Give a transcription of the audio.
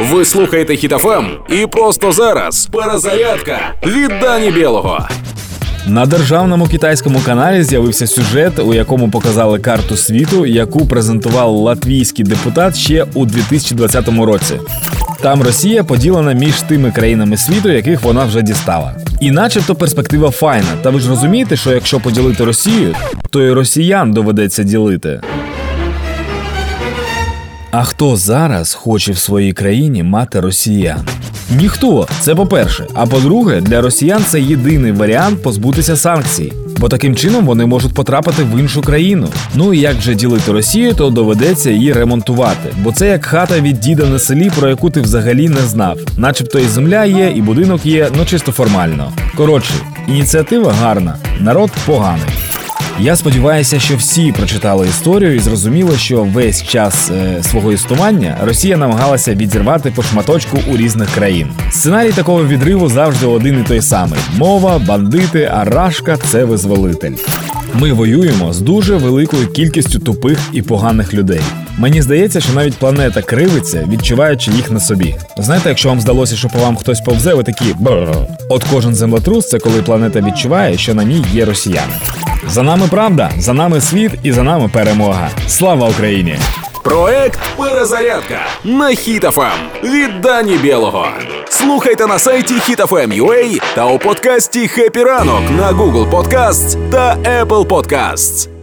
Ви слухаєте Хітофем і просто зараз перезарядка від Дані Білого. На державному китайському каналі з'явився сюжет, у якому показали карту світу, яку презентував латвійський депутат ще у 2020 році. Там Росія поділена між тими країнами світу, яких вона вже дістала. І начебто перспектива файна. Та ви ж розумієте, що якщо поділити Росію, то і росіян доведеться ділити. А хто зараз хоче в своїй країні мати росіян? Ніхто, це по-перше. А по-друге, для росіян це єдиний варіант позбутися санкцій, бо таким чином вони можуть потрапити в іншу країну. Ну і як вже ділити Росію, то доведеться її ремонтувати, бо це як хата від діда на селі, про яку ти взагалі не знав. Начебто і земля є, і будинок є, ну чисто формально. Коротше, ініціатива гарна, народ поганий. Я сподіваюся, що всі прочитали історію і зрозуміли, що весь час е, свого існування Росія намагалася відірвати по шматочку у різних країн. Сценарій такого відриву завжди один і той самий: мова, бандити, арашка це визволитель. Ми воюємо з дуже великою кількістю тупих і поганих людей. Мені здається, що навіть планета кривиться, відчуваючи їх на собі. Знаєте, якщо вам здалося, що по вам хтось повзе, ви такі «Бррр». От кожен землетрус це коли планета відчуває, що на ній є росіяни. За нами правда, за нами світ і за нами перемога. Слава Україні! Проект Перезарядка на Хітофем від Дані Білого. Слухайте на сайті HitFM.ua та у подкасті «Хеппі ранок» на Google Podcasts та Apple Podcasts.